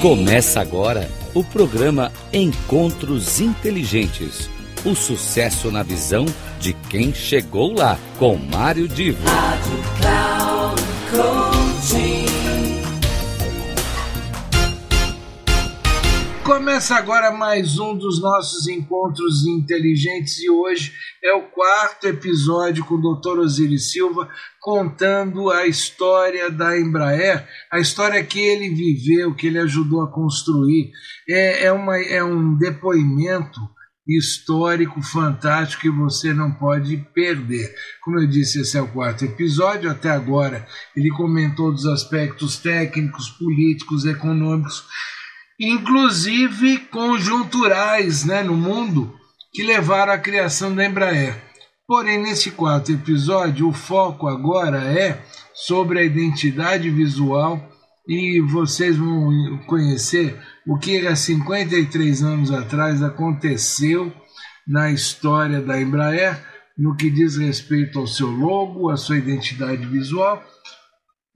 Começa agora o programa Encontros Inteligentes. O sucesso na visão de quem chegou lá, com Mário Divo. Rádio Cloud Começa agora mais um dos nossos encontros inteligentes e hoje é o quarto episódio com o Dr. Osiris Silva contando a história da Embraer, a história que ele viveu, que ele ajudou a construir. É, é, uma, é um depoimento histórico fantástico que você não pode perder. Como eu disse, esse é o quarto episódio. Até agora ele comentou dos aspectos técnicos, políticos, econômicos inclusive conjunturais né, no mundo, que levaram à criação da Embraer. Porém, nesse quarto episódio, o foco agora é sobre a identidade visual e vocês vão conhecer o que há 53 anos atrás aconteceu na história da Embraer, no que diz respeito ao seu logo, à sua identidade visual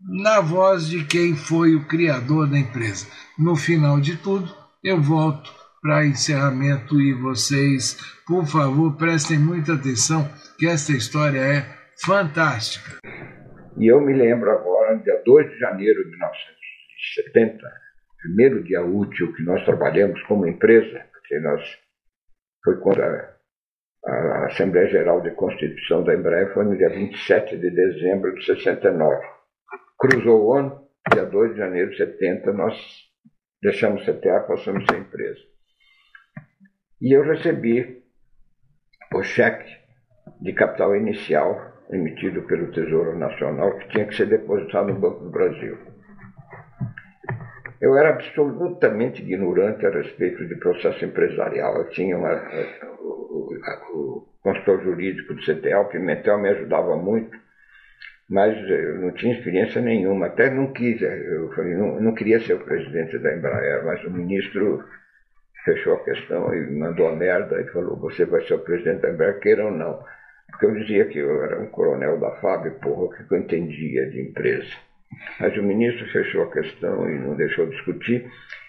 na voz de quem foi o criador da empresa. No final de tudo, eu volto para encerramento e vocês, por favor, prestem muita atenção que esta história é fantástica. E eu me lembro agora, dia 2 de janeiro de 1970, primeiro dia útil que nós trabalhamos como empresa, porque nós foi quando a, a Assembleia Geral de Constituição da Embraer foi no dia 27 de dezembro de 69 cruzou o ano, dia 2 de janeiro de 70, nós deixamos CTA, passamos a empresa. E eu recebi o cheque de capital inicial emitido pelo Tesouro Nacional, que tinha que ser depositado no Banco do Brasil. Eu era absolutamente ignorante a respeito de processo empresarial. Eu tinha uma, o, o, o consultor jurídico do CTA, o Pimentel, me ajudava muito mas eu não tinha experiência nenhuma, até não quis, eu falei, não, não queria ser o presidente da Embraer, mas o ministro fechou a questão e mandou a merda e falou, você vai ser o presidente da Embraer, queira ou não. Porque eu dizia que eu era um coronel da FAB, porra, o que eu entendia de empresa. Mas o ministro fechou a questão e não deixou discutir.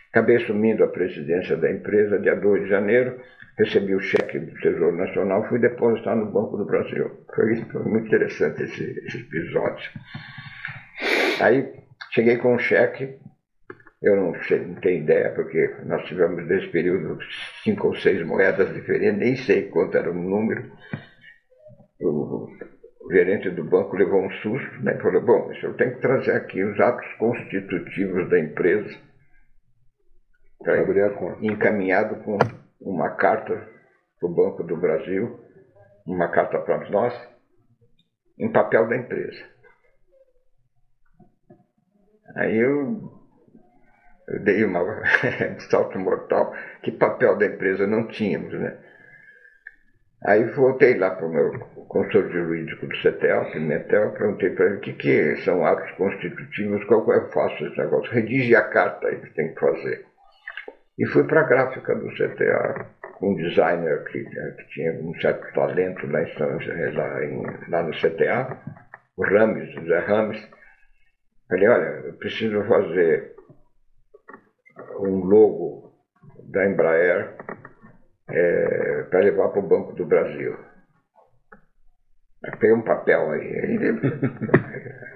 Acabei assumindo a presidência da empresa dia 2 de janeiro, recebi o cheque do Tesouro Nacional, fui depositar no Banco do Brasil. Foi, foi muito interessante esse, esse episódio. Aí cheguei com um cheque, eu não, sei, não tenho ideia, porque nós tivemos nesse período cinco ou seis moedas diferentes, nem sei quanto era o número. O, o gerente do banco levou um susto, né? Falou, bom, eu tenho que trazer aqui os atos constitutivos da empresa. Encaminhado com uma carta para o Banco do Brasil, uma carta para nós, em papel da empresa. Aí eu, eu dei uma salto mortal, que papel da empresa não tínhamos, né? Aí voltei lá para o meu consultor jurídico do CETEL, Pimentel, perguntei para ele o que, que são atos constitutivos, qual é eu faço esse negócio. Redige a carta aí que tem que fazer. E fui para a gráfica do CTA, com um designer que, né, que, tinha um certo talento lá, em, lá, em, lá no CTA, o Rames, José Rames. Falei, olha, eu preciso fazer um logo da Embraer é, para levar para o Banco do Brasil. Peguei um papel aí. Ele,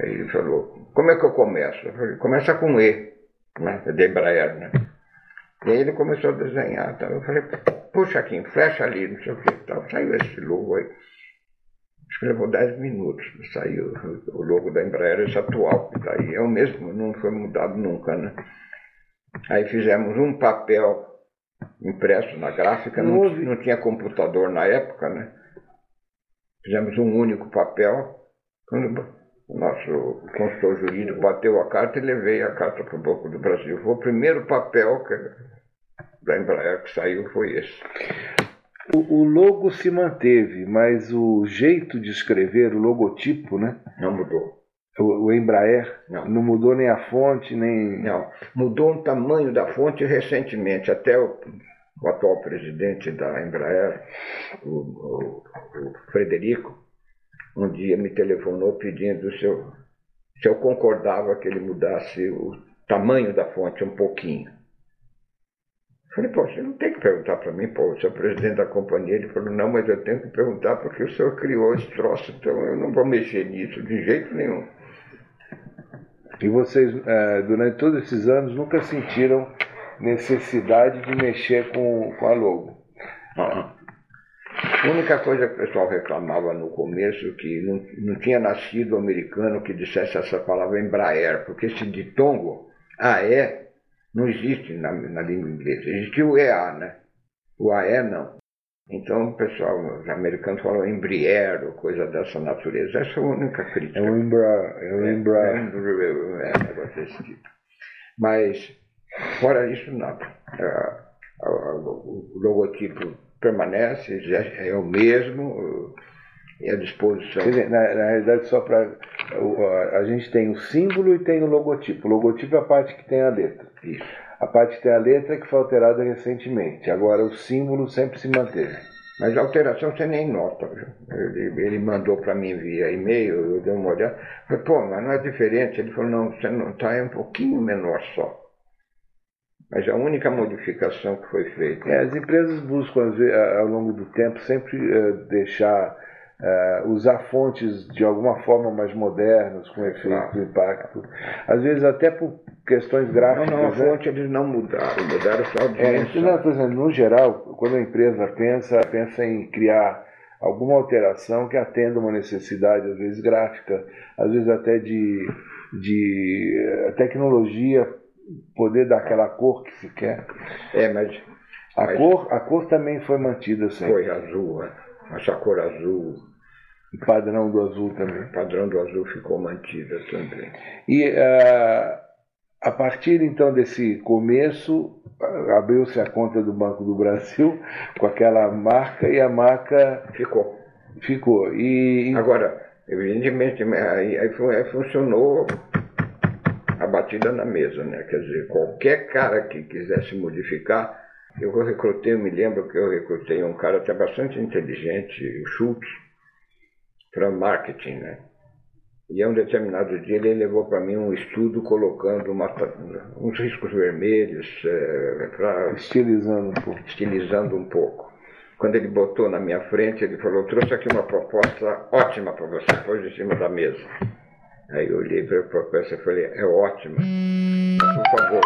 ele falou, como é que eu começo? Eu falei, começa com E, né? De Embraer, né? E aí ele começou a desenhar. Então eu falei, puxa aqui, flecha ali, não sei o que. Então, saiu esse logo aí. Acho que levou 10 minutos sair o, logo da Embraer, esse atual que está aí. É o mesmo, não foi mudado nunca, né? Aí fizemos um papel impresso na gráfica, não, não tinha computador na época, né? Fizemos um único papel. Quando o nosso consultor jurídico bateu a carta e levei a carta para o Banco do Brasil. Foi o primeiro papel que, da Embraer que saiu, foi esse. O, o, logo se manteve, mas o jeito de escrever, o logotipo, né? Não mudou. O, o Embraer não. não. mudou nem a fonte, nem. Não, mudou o tamanho da fonte recentemente. Até o, o atual presidente da Embraer, o, o Frederico, um dia me telefonou pedindo se eu, se eu concordava que ele mudasse o tamanho da fonte um pouquinho. Falei, pô, você não tem que perguntar para mim, pô, você é o presidente da companhia. Ele falou, não, mas eu tenho que perguntar porque o senhor criou esse troço, então eu não vou mexer nisso de jeito nenhum. E vocês, é, durante todos esses anos, nunca sentiram necessidade de mexer com, com a logo? Ah. A única coisa que o pessoal reclamava no começo que não, não tinha nascido americano que dissesse essa palavra Embraer, porque esse ditongo, AE, não existe na, na língua inglesa. Existe o EA, né? O AE não. Então o pessoal, os americanos falam Embraer ou coisa dessa natureza. Essa é a única crítica. É o Embra. É o Embra. É, é, é, negócio desse tipo. Mas, fora isso, nada. É, o logotipo permanece, é o mesmo, é à disposição. Dizer, na, na realidade, só para. A gente tem o símbolo e tem o logotipo. O logotipo é a parte que tem a letra. Isso. A parte que tem a letra que foi alterada recentemente. Agora, o símbolo sempre se manteve. Mas a alteração você nem nota. Ele, ele mandou para mim via e-mail, eu dei uma olhada. Falei, pô, mas não é diferente. Ele falou, não, você não está, é um pouquinho menor só. Mas a única modificação que foi feita. É, as empresas buscam, ao longo do tempo, sempre uh, deixar, uh, usar fontes de alguma forma mais modernas, com efeito, claro. impacto. Às vezes até por questões gráficas. Não, não, a né? fonte eles não mudaram, mudaram só a é, não, por exemplo, no geral, quando a empresa pensa, pensa em criar alguma alteração que atenda uma necessidade, às vezes gráfica, às vezes até de, de eh, tecnologia poder dar aquela cor que se quer. É, mas. A, mas cor, a cor também foi mantida sempre. Foi azul, né? essa cor azul. O padrão do azul também. O padrão do azul ficou mantida também. E uh, a partir então desse começo, abriu-se a conta do Banco do Brasil com aquela marca e a marca. Ficou. Ficou. E, Agora, evidentemente, aí, aí funcionou a batida na mesa, né? Quer dizer, qualquer cara que quisesse modificar, eu recrutei, eu me lembro que eu recrutei um cara até bastante inteligente, o Schultz, para marketing, né? E a um determinado dia ele levou para mim um estudo colocando uma, uns riscos vermelhos é, para estilizando um pouco. Estilizando um pouco. Quando ele botou na minha frente, ele falou: trouxe aqui uma proposta ótima para você, pôs em cima da mesa. Aí eu olhei para a professora e falei, é ótimo. Por favor.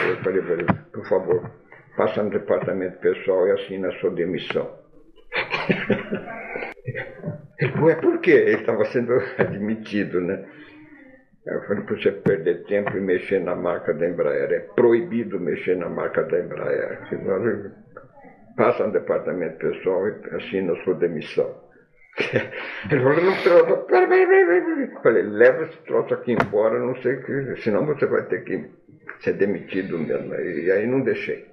Aí eu falei para ele, por favor, passa no departamento pessoal e assina a sua demissão. Ele é por quê? Ele estava sendo admitido, né? Eu falei, para você perder tempo e mexer na marca da Embraer. É proibido mexer na marca da Embraer. Passa no departamento pessoal e assina a sua demissão. Ele falou, não troço, peraí, peraí, peraí. Falei, leva esse troço aqui embora, não sei o que, senão você vai ter que ser demitido mesmo. E aí não deixei.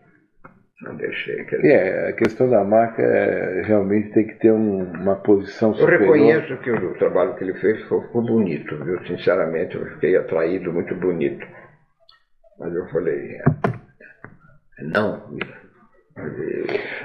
Não deixei. Quer dizer, é, a questão da marca é, realmente tem que ter um, uma posição superior. Eu reconheço que o, trabalho que ele fez ficou bonito, viu? Sinceramente, eu fiquei atraído, muito bonito. Mas eu falei, não,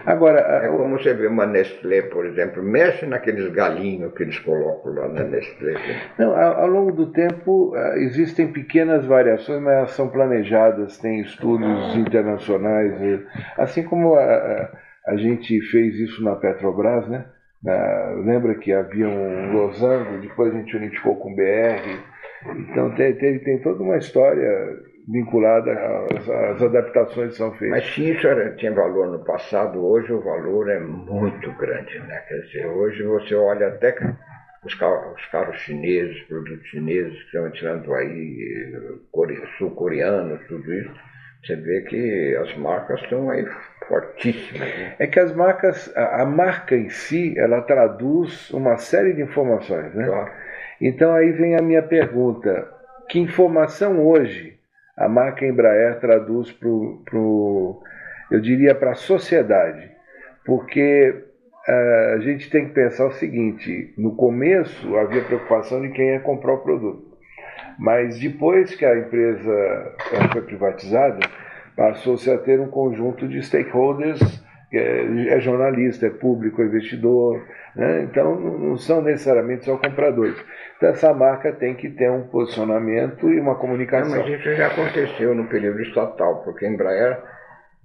Agora, é como você vê uma Nestlé, por exemplo, mexe naqueles galinhos que eles colocam lá na Nestlé. Não, ao, ao longo do tempo ah, existem pequenas variações, mas elas são planejadas, tem estudos internacionais, assim como a, a, a gente fez isso na Petrobras, né? Na, lembra que havia um losango, depois a gente unificou com o BR. Então tem, tem, tem toda uma história vinculada às, adaptações que são feitas. Mas se isso era, tinha valor no passado, hoje o valor é muito grande. Né? Quer dizer, hoje você olha até os carros, os carros chineses, produtos chineses que estão entrando aí, sul-coreanos, tudo isso, você vê que as marcas estão aí fortíssimas. Né? É que as marcas, a, a, marca em si, ela traduz uma série de informações. Né? Claro. Então aí vem a minha pergunta. Que informação hoje a marca Embraer traduz para o, eu diria, para a sociedade, porque uh, a gente tem que pensar o seguinte: no começo havia preocupação de quem ia comprar o produto, mas depois que a empresa foi privatizada, passou-se a ter um conjunto de stakeholders é, é jornalista, é público, é investidor, né? então não são necessariamente só compradores. Então essa marca tem que ter um posicionamento e uma comunicação. Não, mas isso já aconteceu no período estatal, porque a Embraer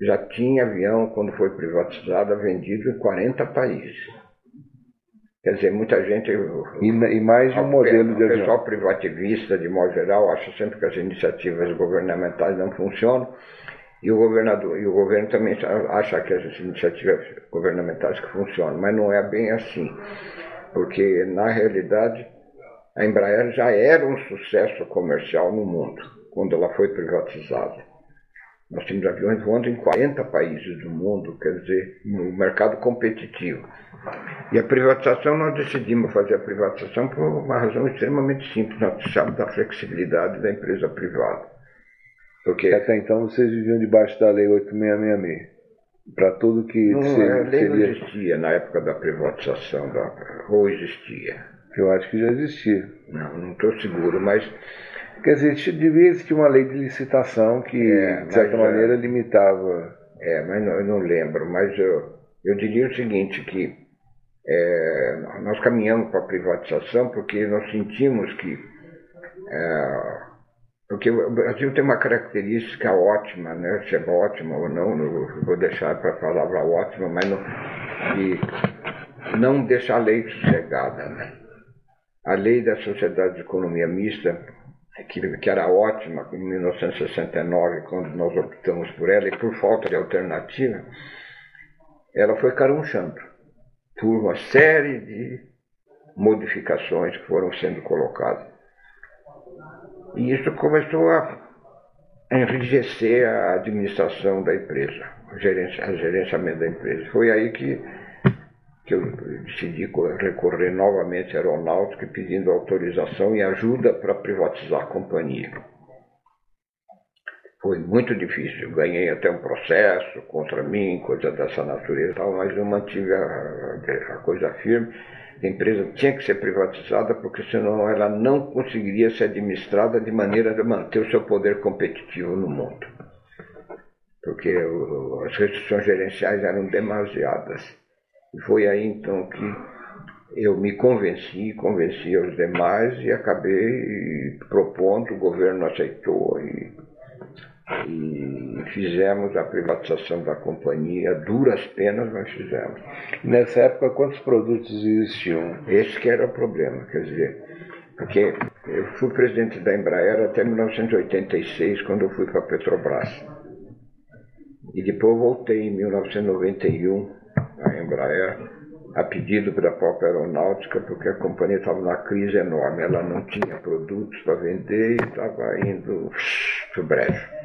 já tinha avião, quando foi privatizada, vendido em 40 países. Quer dizer, muita gente. E, e mais um modelo de avião. O pessoal privativista, de modo geral, acha sempre que as iniciativas governamentais não funcionam. E o governador e o governo também acha que as iniciativas governamentais que funcionam, mas não é bem assim. Porque, na realidade, a Embraer já era um sucesso comercial no mundo, quando ela foi privatizada. Nós temos aviões voando em 40 países do mundo, quer dizer, no mercado competitivo. E a privatização, nós decidimos fazer a privatização por uma razão extremamente simples. Nós precisamos da flexibilidade da empresa privada. Porque até então vocês viviam debaixo da lei 8666. Para tudo que. Não, seria, a lei não existia na época da privatização, da... ou existia. Eu acho que já existia. Não, não estou seguro, mas. Quer dizer, devia existir uma lei de licitação que, é, de certa maneira, limitava. É, mas não, eu não lembro. Mas eu, eu diria o seguinte, que é, nós caminhamos para a privatização porque nós sentimos que. É, porque o Brasil tem uma característica ótima, né? se é ótima ou não, não vou deixar para a palavra ótima, mas não, de não deixar a lei sossegada. Né? A lei da Sociedade de Economia Mista, que, que era ótima em 1969, quando nós optamos por ela, e por falta de alternativa, ela foi carunchando por uma série de modificações que foram sendo colocadas. E isso começou a enrijecer a administração da empresa, o gerenciamento da empresa. Foi aí que, que eu decidi recorrer novamente à aeronáutica pedindo autorização e ajuda para privatizar a companhia. Foi muito difícil, ganhei até um processo contra mim, coisa dessa natureza, mas eu mantive a, a coisa firme a empresa tinha que ser privatizada porque senão ela não conseguiria ser administrada de maneira a manter o seu poder competitivo no mundo. Porque as restrições gerenciais eram demasiadas. E foi aí então que eu me convenci, convenci os demais e acabei propondo, o governo aceitou e e fizemos a privatização da companhia, duras penas, mas fizemos. Nessa época, quantos produtos existiam? Esse que era o problema, quer dizer, porque eu fui presidente da Embraer até 1986, quando eu fui para a Petrobras. E depois voltei em 1991 à Embraer, a pedido da própria aeronáutica, porque a companhia estava numa crise enorme. Ela não tinha produtos para vender e estava indo para o brejo.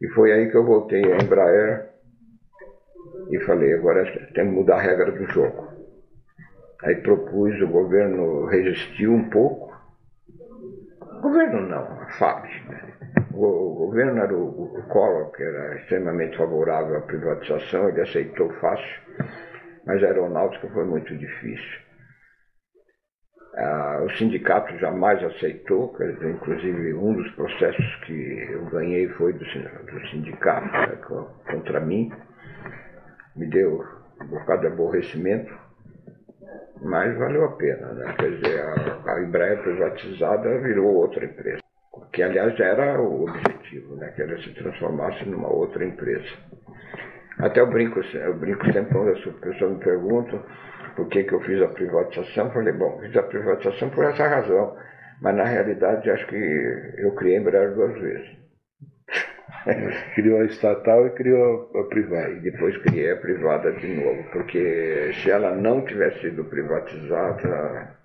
E foi aí que eu voltei a Embraer e falei, agora tem que mudar a regra do jogo. Aí propus, o governo resistiu um pouco. O governo não, a FAB. Né? O, o, governo era o, o Collor, que era extremamente favorável à privatização, ele aceitou fácil, mas a aeronáutica foi muito difícil. Ah, o sindicato jamais aceitou, dizer, inclusive um dos processos que eu ganhei foi do, do sindicato né, contra mim. Me deu um bocado de aborrecimento, mas valeu a pena. Né? Quer dizer, a, a Embraer privatizada virou outra empresa, que aliás era o objetivo, né? que ela se transformasse numa outra empresa. Até eu brinco, eu brinco sempre quando as pessoas me perguntam por que, que eu fiz a privatização, falei, bom, fiz a privatização por essa razão. Mas na realidade acho que eu criei Embraer duas vezes. criou a estatal e criou a privada. E depois criei a privada de novo, porque se ela não tivesse sido privatizada.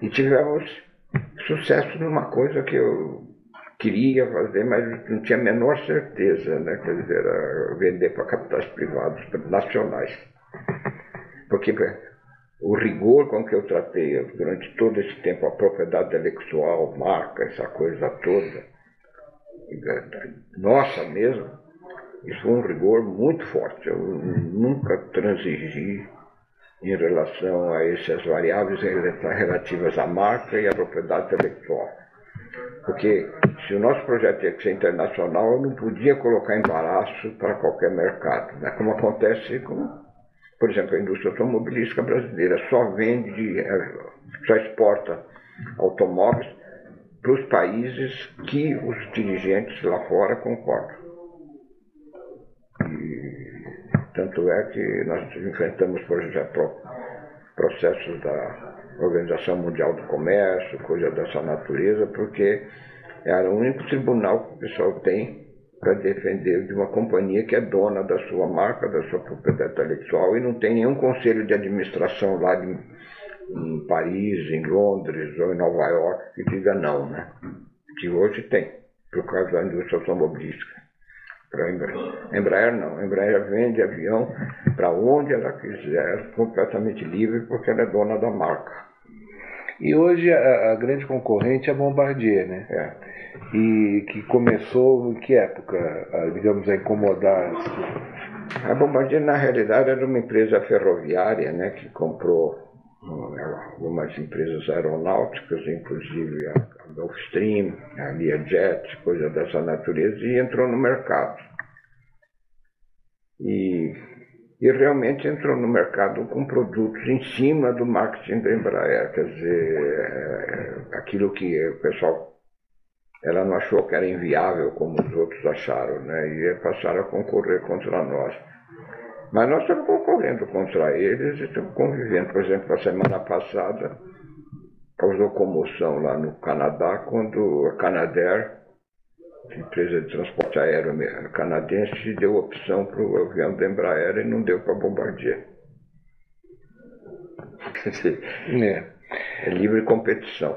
E tivemos sucesso numa coisa que eu queria fazer, mas não tinha a menor certeza, né? Quer dizer, vender para capitais privados nacionais. Porque o rigor com que eu tratei durante todo esse tempo a propriedade intelectual, marca, essa coisa toda, nossa mesmo, isso foi um rigor muito forte. Eu nunca transigi em relação a essas variáveis relativas à marca e à propriedade intelectual. Porque se o nosso projeto tinha que ser internacional, eu não podia colocar embaraço para qualquer mercado, né? como acontece com, por exemplo, a indústria automobilística brasileira, só vende, eh, só exporta automóveis para os países que os dirigentes lá fora concordam. E, tanto é que nós enfrentamos, por exemplo, processos da Organização Mundial do Comércio, coisa dessa natureza, porque era o único tribunal que o pessoal tem para defender de uma companhia que é dona da sua marca, da sua propriedade intelectual e não tem nenhum conselho de administração lá de, em Paris, em Londres ou em Nova York que diga não, né? Que hoje tem, por causa da indústria automobilística. Para Embraer. Embraer não, Embraer vende avião para onde ela quiser, completamente livre, porque ela é dona da marca. E hoje a, a, grande concorrente é a Bombardier, né? É. E que começou em que época, a, digamos, a incomodar? A Bombardier, na realidade, era uma empresa ferroviária, né? Que comprou algumas empresas aeronáuticas, inclusive a Gulfstream, a Learjet, coisa dessa natureza, e entrou no mercado. E e realmente entrou no mercado com produtos em cima do marketing da Embraer, quer dizer, é, aquilo que o pessoal ela não achou que era inviável como os outros acharam, né? E passaram a concorrer contra nós. Mas nós estamos concorrendo contra eles e estamos convivendo. Por exemplo, a semana passada causou comoção lá no Canadá quando a Canadair empresa de transporte aéreo canadense deu opção para o avião da Embraer e não deu para a Bombardier. é. é livre competição.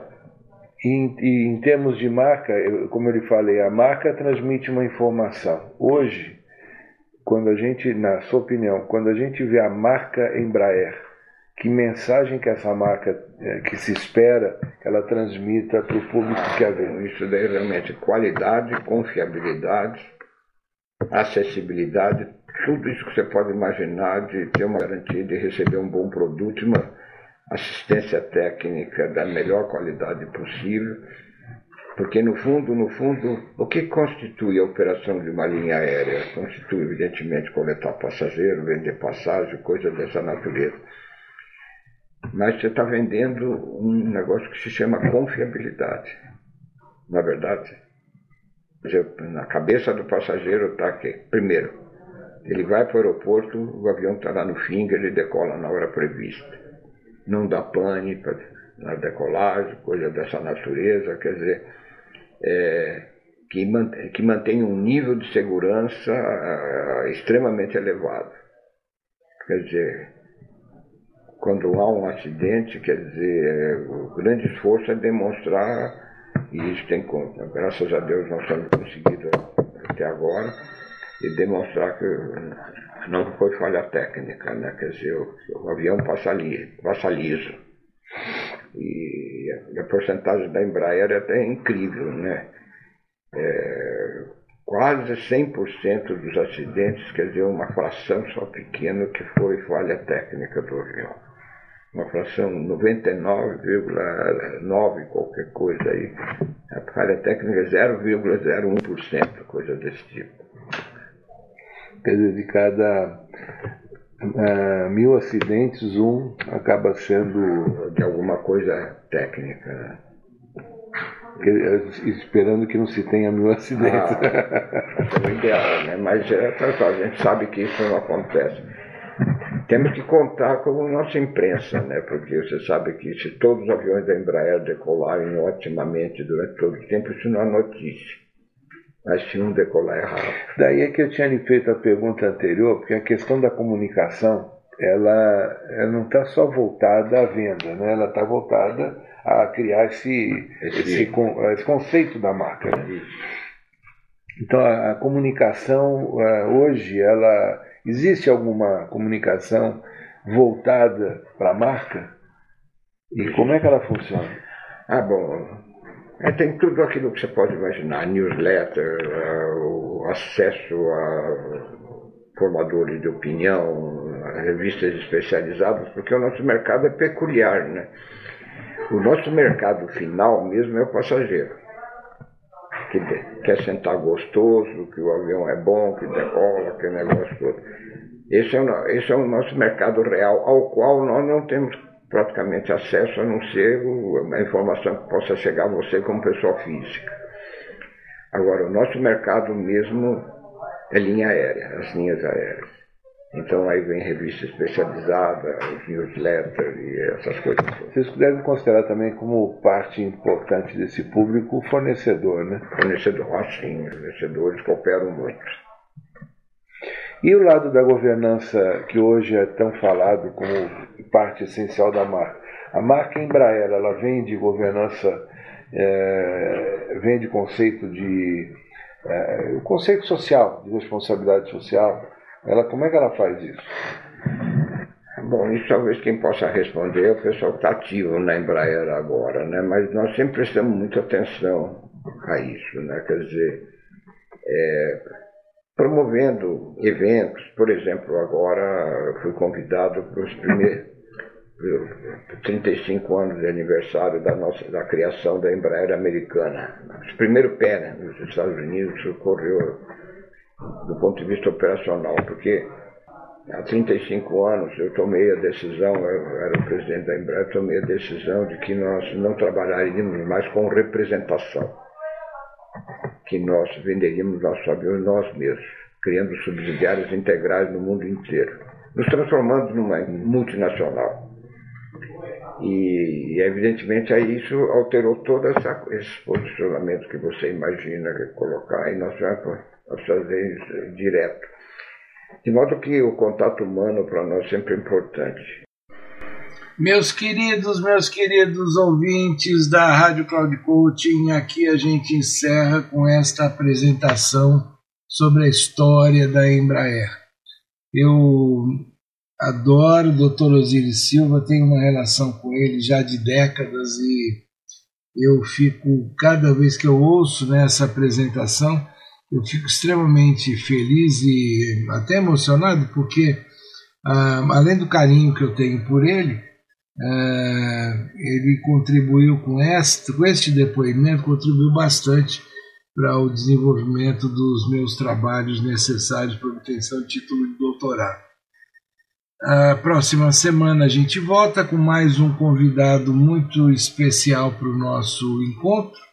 Em, em, termos de marca, eu, como eu lhe falei, a marca transmite uma informação. Hoje, quando a gente, na sua opinião, quando a gente vê a marca Embraer que mensagem que essa marca é, que se espera que ela transmita para o público que quer ver. Isso daí realmente qualidade, confiabilidade, acessibilidade, tudo isso que você pode imaginar de ter uma garantia de receber um bom produto, uma assistência técnica da melhor qualidade possível, porque no fundo, no fundo, o que constitui a operação de uma linha aérea? Constitui evidentemente coletar passageiro, vender passagem, coisa dessa natureza mas você está vendendo um negócio que se chama confiabilidade. Na verdade, na cabeça do passageiro está que, primeiro, ele vai para o aeroporto, o avião está lá no finger, ele decola na hora prevista. Não dá pane na decolagem, coisa dessa natureza, quer dizer, é, que, mantém, que mantém um nível de segurança uh, extremamente elevado. Quer dizer, quando há um acidente, quer dizer, o grande esforço é demonstrar, e isso tem conta, graças a Deus nós temos conseguido até agora, e demonstrar que não foi falha técnica, né? quer dizer, o, o avião passa, li, passa liso. E a, a porcentagem da Embraer é até incrível, né? É, quase 100% dos acidentes, quer dizer, uma fração só pequena que foi falha técnica do avião uma fração 99,9 qualquer coisa aí. A falha técnica é 0,01%, coisa desse tipo. Quer dizer, de cada uh, mil acidentes, um acaba sendo. De alguma coisa técnica. Né? esperando que não se tenha mil acidentes. Ah, é o ideal, né? Mas é, a gente sabe que isso não acontece. Temos que contar com a nossa imprensa, né? porque você sabe que se todos os aviões da Embraer decolarem otimamente durante todo o tempo, isso não é notícia. Mas se um decolar errado. Daí é que eu tinha lhe feito a pergunta anterior, porque a questão da comunicação, ela, ela não está só voltada à venda, né? ela está voltada a criar esse, esse, esse, esse conceito da marca. Né? Então a, a comunicação uh, hoje, ela Existe alguma comunicação voltada para a marca? E como é que ela funciona? Ah, bom, é, tem tudo aquilo que você pode imaginar: newsletter, uh, o acesso a formadores de opinião, revistas especializadas, porque o nosso mercado é peculiar, né? O nosso mercado final mesmo é o passageiro. Que quer sentar gostoso, que o avião é bom, que decola, aquele negócio todo. Esse é, o, esse é o nosso mercado real, ao qual nós não temos praticamente acesso, a não ser a informação que possa chegar a você como pessoa física. Agora, o nosso mercado mesmo é linha aérea, as linhas aéreas. Então aí vem revista especializada, os newsletters e essas coisas. Vocês devem considerar também como parte importante desse público o fornecedor, né? Fornecedor, assim, fornecedores cooperam muito. E o lado da governança que hoje é tão falado como parte essencial da marca? A marca Embraer, ela vem de governança, é, vem de conceito de é, o conceito social, de responsabilidade social. Ela, como é que ela faz isso? Bom, isso talvez quem possa responder é o pessoal que está ativo na Embraer agora, né? Mas nós sempre prestamos muita atenção a isso, né? Quer dizer, é, promovendo eventos. Por exemplo, agora fui convidado para os primeiros 35 anos de aniversário da nossa da criação da Embraer americana. O primeiro pé né, nos Estados Unidos ocorreu do ponto de vista operacional, porque há 35 anos eu tomei a decisão, eu era o presidente da Embraer, tomei a decisão de que nós não trabalharíamos mais com representação que nós venderíamos nossos aviões nós mesmos, criando subsidiárias integrais no mundo inteiro, nos transformando numa multinacional. E, evidentemente aí isso alterou todo esse posicionamento que você imagina colocar, e nós vamos fazer isso direto. De modo que o contato humano para nós sempre é importante. Meus queridos, meus queridos ouvintes da Rádio Cloud Coaching, aqui a gente encerra com esta apresentação sobre a história da Embraer. Eu adoro o Dr. Osiris Silva, tenho uma relação com ele já de décadas e eu fico, cada vez que eu ouço nessa apresentação, eu fico extremamente feliz e até emocionado, porque ah, além do carinho que eu tenho por ele, ele contribuiu com este, com este depoimento, contribuiu bastante para o desenvolvimento dos meus trabalhos necessários para obtenção de título de doutorado. A próxima semana a gente volta com mais um convidado muito especial para o nosso encontro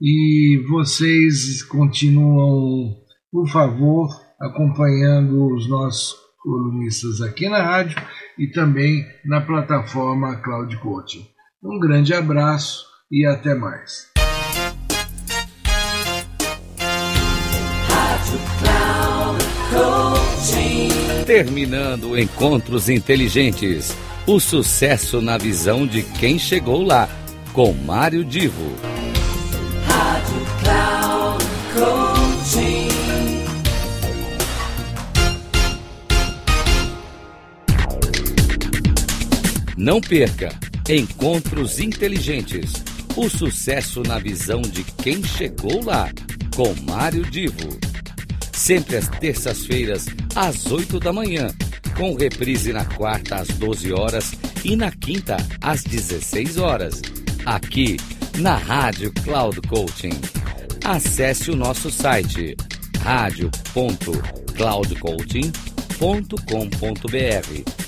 e vocês continuam, por favor, acompanhando os nossos colunistas aqui na rádio e também na plataforma Cloud Coaching. Um grande abraço e até mais. Terminando Encontros Inteligentes. O sucesso na visão de quem chegou lá, com Mário Divo. Não perca Encontros Inteligentes. O sucesso na visão de quem chegou lá, com Mário Divo. Sempre às terças-feiras, às 8 da manhã, com reprise na quarta às 12 horas e na quinta às 16 horas. Aqui na Rádio Cloud Coaching. Acesse o nosso site radio.cloudcoaching.com.br